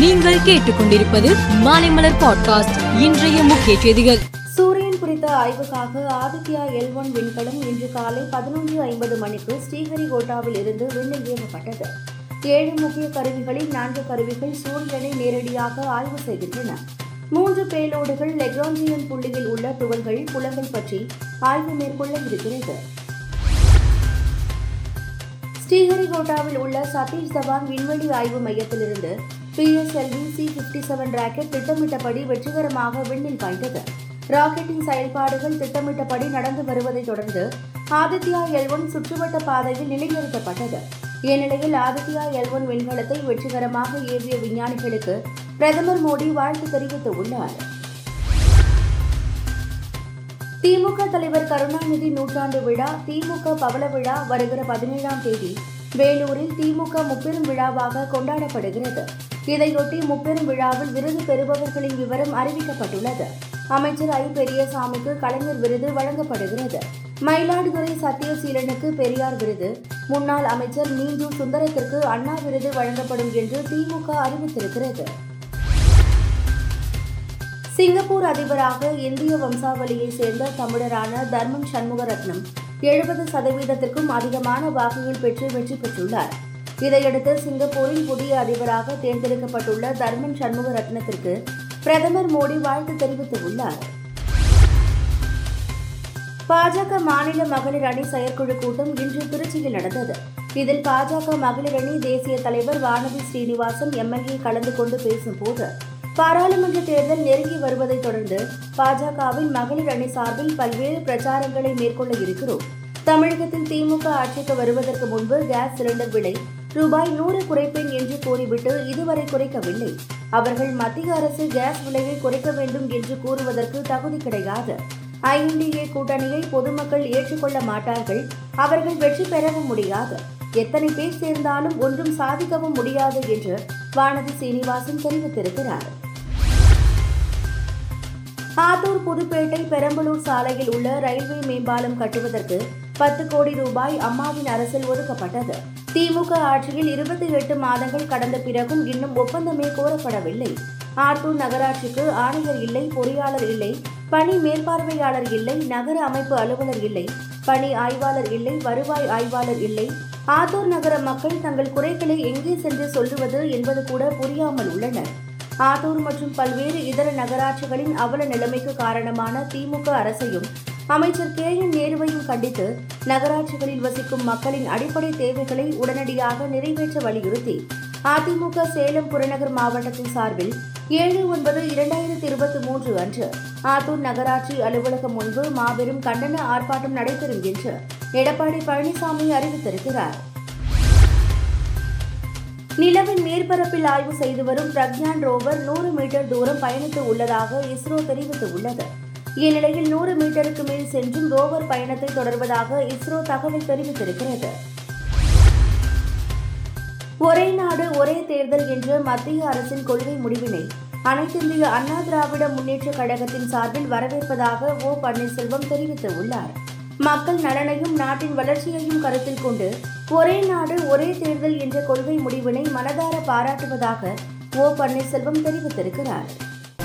நீங்கள் கேட்டுக்கொண்டிருப்பது மாலைமலர் பாட்காஸ்ட். இன்றைய முக்கிய செய்திகள். சூரியன் குறித்த ஆய்வுக்காக ஆதித்யா எல் ஒன் விண்கலம் இன்று காலை பதினொன்று ஐம்பது மணிக்கு ஸ்ரீஹரிகோட்டாவில் இருந்து விண்ணில் ஏவப்பட்டது ஏழு முக்கிய கருவிகளில் நான்கு கருவிகள் சூரியனை நேரடியாக ஆய்வு செய்கின்றன. மூன்று பேலோடுகள் லெக்ரான்ஜியன் புள்ளியில் உள்ள துகள்கள் புலங்கள் பற்றி ஆய்வு மேற்கொள்ள இருக்கிறது. ஸ்ரீஹரிகோட்டாவில் உள்ள சதீஷ் தவான் விண்வெளி ஆய்வு மையத்திலிருந்து PSLV C fifty seven rocket திட்டமிட்டபடி வெற்றிகரமாக விண்ணில் பாய்ந்தது. ராக்கெட்டின் செயல்பாடுகள் திட்டமிட்டபடி நடந்து வருவதைத் தொடர்ந்து ஆதித்யா எல் ஒன் சுற்றுவட்ட பாதையில் நிலைநிறுத்தப்பட்டது. இந்நிலையில் ஆதித்யா எல் ஒன் விண்கலத்தை வெற்றிகரமாக ஏவிய விஞ்ஞானிகளுக்கு பிரதமர் மோடி வாழ்த்து தெரிவித்துள்ளார் திமுக தலைவர் கருணாநிதி நூற்றாண்டு விழா திமுக பவள விழா வருகிற பதினேழாம் தேதி வேலூரில் திமுக முப்பெரும் விழாவாக கொண்டாடப்படுகிறது. இதையொட்டி முப்பெரும் விழாவில் விருது பெறுபவர்களின் விவரம் அறிவிக்கப்பட்டுள்ளது. அமைச்சர் ஐ. பெரியசாமிக்கு கலைஞர் விருது வழங்கப்படுகிறது. மயிலாடுதுறை சத்தியசீலனுக்கு பெரியார் விருது. முன்னாள் அமைச்சர் மீண்டும் சுந்தரத்திற்கு அண்ணா விருது வழங்கப்படும் என்று திமுக அறிவித்திருக்கிறது. சிங்கப்பூர் அதிபராக இந்திய வம்சாவளியைச் சேர்ந்த தமிழரான தர்மன் சண்முகரத்னம் எழுபது சதவீதத்திற்கும் அதிகமான வாக்குகள் பெற்று வெற்றி பெற்றுள்ளார். இதையடுத்து சிங்கப்பூரின் புதிய அதிபராக தேர்ந்தெடுக்கப்பட்டுள்ள தர்மன் சண்முகரத்னத்திற்கு பிரதமர் மோடி வாழ்த்து தெரிவித்துள்ளார். பாஜக மாநில மகளிர் அணி செயற்குழு கூட்டம் இன்று திருச்சியில் நடந்தது. இதில் பாஜக மகளிர் அணி தேசிய தலைவர் வானதி ஸ்ரீனிவாசன் எம்எல்ஏ கலந்து கொண்டு பேசும்போது பாராளுமன்ற தேர்தல் நெருங்கி வருவதைத் தொடர்ந்து பாஜகவின் மகளிர் அணி சார்பில் பல்வேறு பிரச்சாரங்களை மேற்கொள்ள இருக்கிறோம். தமிழகத்தில் திமுக ஆட்சிக்கு வருவதற்கு முன்பு கேஸ் சிலிண்டர் விலை ரூபாய் நூறு குறைப்பேன் என்று கூறிவிட்டு இதுவரை குறைக்கவில்லை. அவர்கள் மத்திய அரசு கேஸ் விலையை குறைக்க வேண்டும் என்று கூறுவதற்கு தகுதி கிடையாது. ஐஎன்டிஏ கூட்டணியை பொதுமக்கள் ஏற்றுக்கொள்ள மாட்டார்கள். அவர்கள் வெற்றி பெறவும் முடியாது. எத்தனை பேர் சேர்ந்தாலும் ஒன்றும் சாதிக்கவும் முடியாது என்று வானதி சீனிவாசன் தெரிவித்திருக்கிறார். ஆத்தூர் புதுப்பேட்டை பெரம்பலூர் சாலையில் உள்ள ரயில்வே மேம்பாலம் கட்டுவதற்கு பத்து கோடி ரூபாய் அம்மாவின் அரசில் ஒதுக்கப்பட்டது. திமுக ஆட்சியில் இருபத்தி எட்டு மாதங்கள் கடந்த பிறகும் இன்னும் ஒப்பந்தமே கோரப்படவில்லை. ஆத்தூர் நகராட்சிக்கு ஆணையர் இல்லை பொறியாளர் இல்லை பணி மேற்பார்வையாளர் இல்லை நகர அமைப்பு அலுவலர் இல்லை பணி ஆய்வாளர் இல்லை வருவாய் ஆய்வாளர் இல்லை. ஆத்தூர் நகர மக்கள் தங்கள் குறைகளை எங்கே சென்று சொல்லுவது என்பது கூட புரியாமல் உள்ளனர். ஆத்தூர் மற்றும் பல்வேறு இதர நகராட்சிகளின் அவல நிலைமைக்கு காரணமான திமுக அரசையும் அமைச்சர் கே என் நேருவையும் கண்டித்து நகராட்சிகளில் வசிக்கும் மக்களின் அடிப்படை தேவைகளை உடனடியாக நிறைவேற்ற வலியுறுத்தி அதிமுக சேலம் புறநகர் மாவட்டத்தின் சார்பில் ஏழு ஒன்பது இரண்டாயிரத்தி இருபத்தி மூன்று அன்று ஆத்தூர் நகராட்சி அலுவலகம் முன்பு மாபெரும் கண்டன ஆர்ப்பாட்டம் நடைபெறும் என்று எடப்பாடி பழனிசாமி அறிவித்திருக்கிறார். நிலவின் மேற்பரப்பில் ஆய்வு செய்து வரும் பிரக்யான் ரோவர் நூறு மீட்டர் தூரம் பயணித்து உள்ளதாக இஸ்ரோ தெரிவித்துள்ளது. இந்நிலையில் நூறு மீட்டருக்கு மேல் சென்றும் ரோவர் பயணத்தை தொடர்வதாக இஸ்ரோ தகவல் தெரிவித்திருக்கிறது. ஒரே நாடு ஒரே தேர்தல் என்ற மத்திய அரசின் கொள்கை முடிவினை அனைத்திந்திய அண்ணா திராவிட முன்னேற்ற கழகத்தின் சார்பில் வரவேற்பதாக ஓ. பன்னீர்செல்வம் தெரிவித்துள்ளார். மக்கள் நலனையும் நாட்டின் வளர்ச்சியையும் கருத்தில் கொண்டு ஒரே நாடு ஒரே தேர்தல் என்ற கொள்கை முடிவினை மனதார பாராட்டுவதாக ஓ. பன்னீர்செல்வம் தெரிவித்திருக்கிறார்.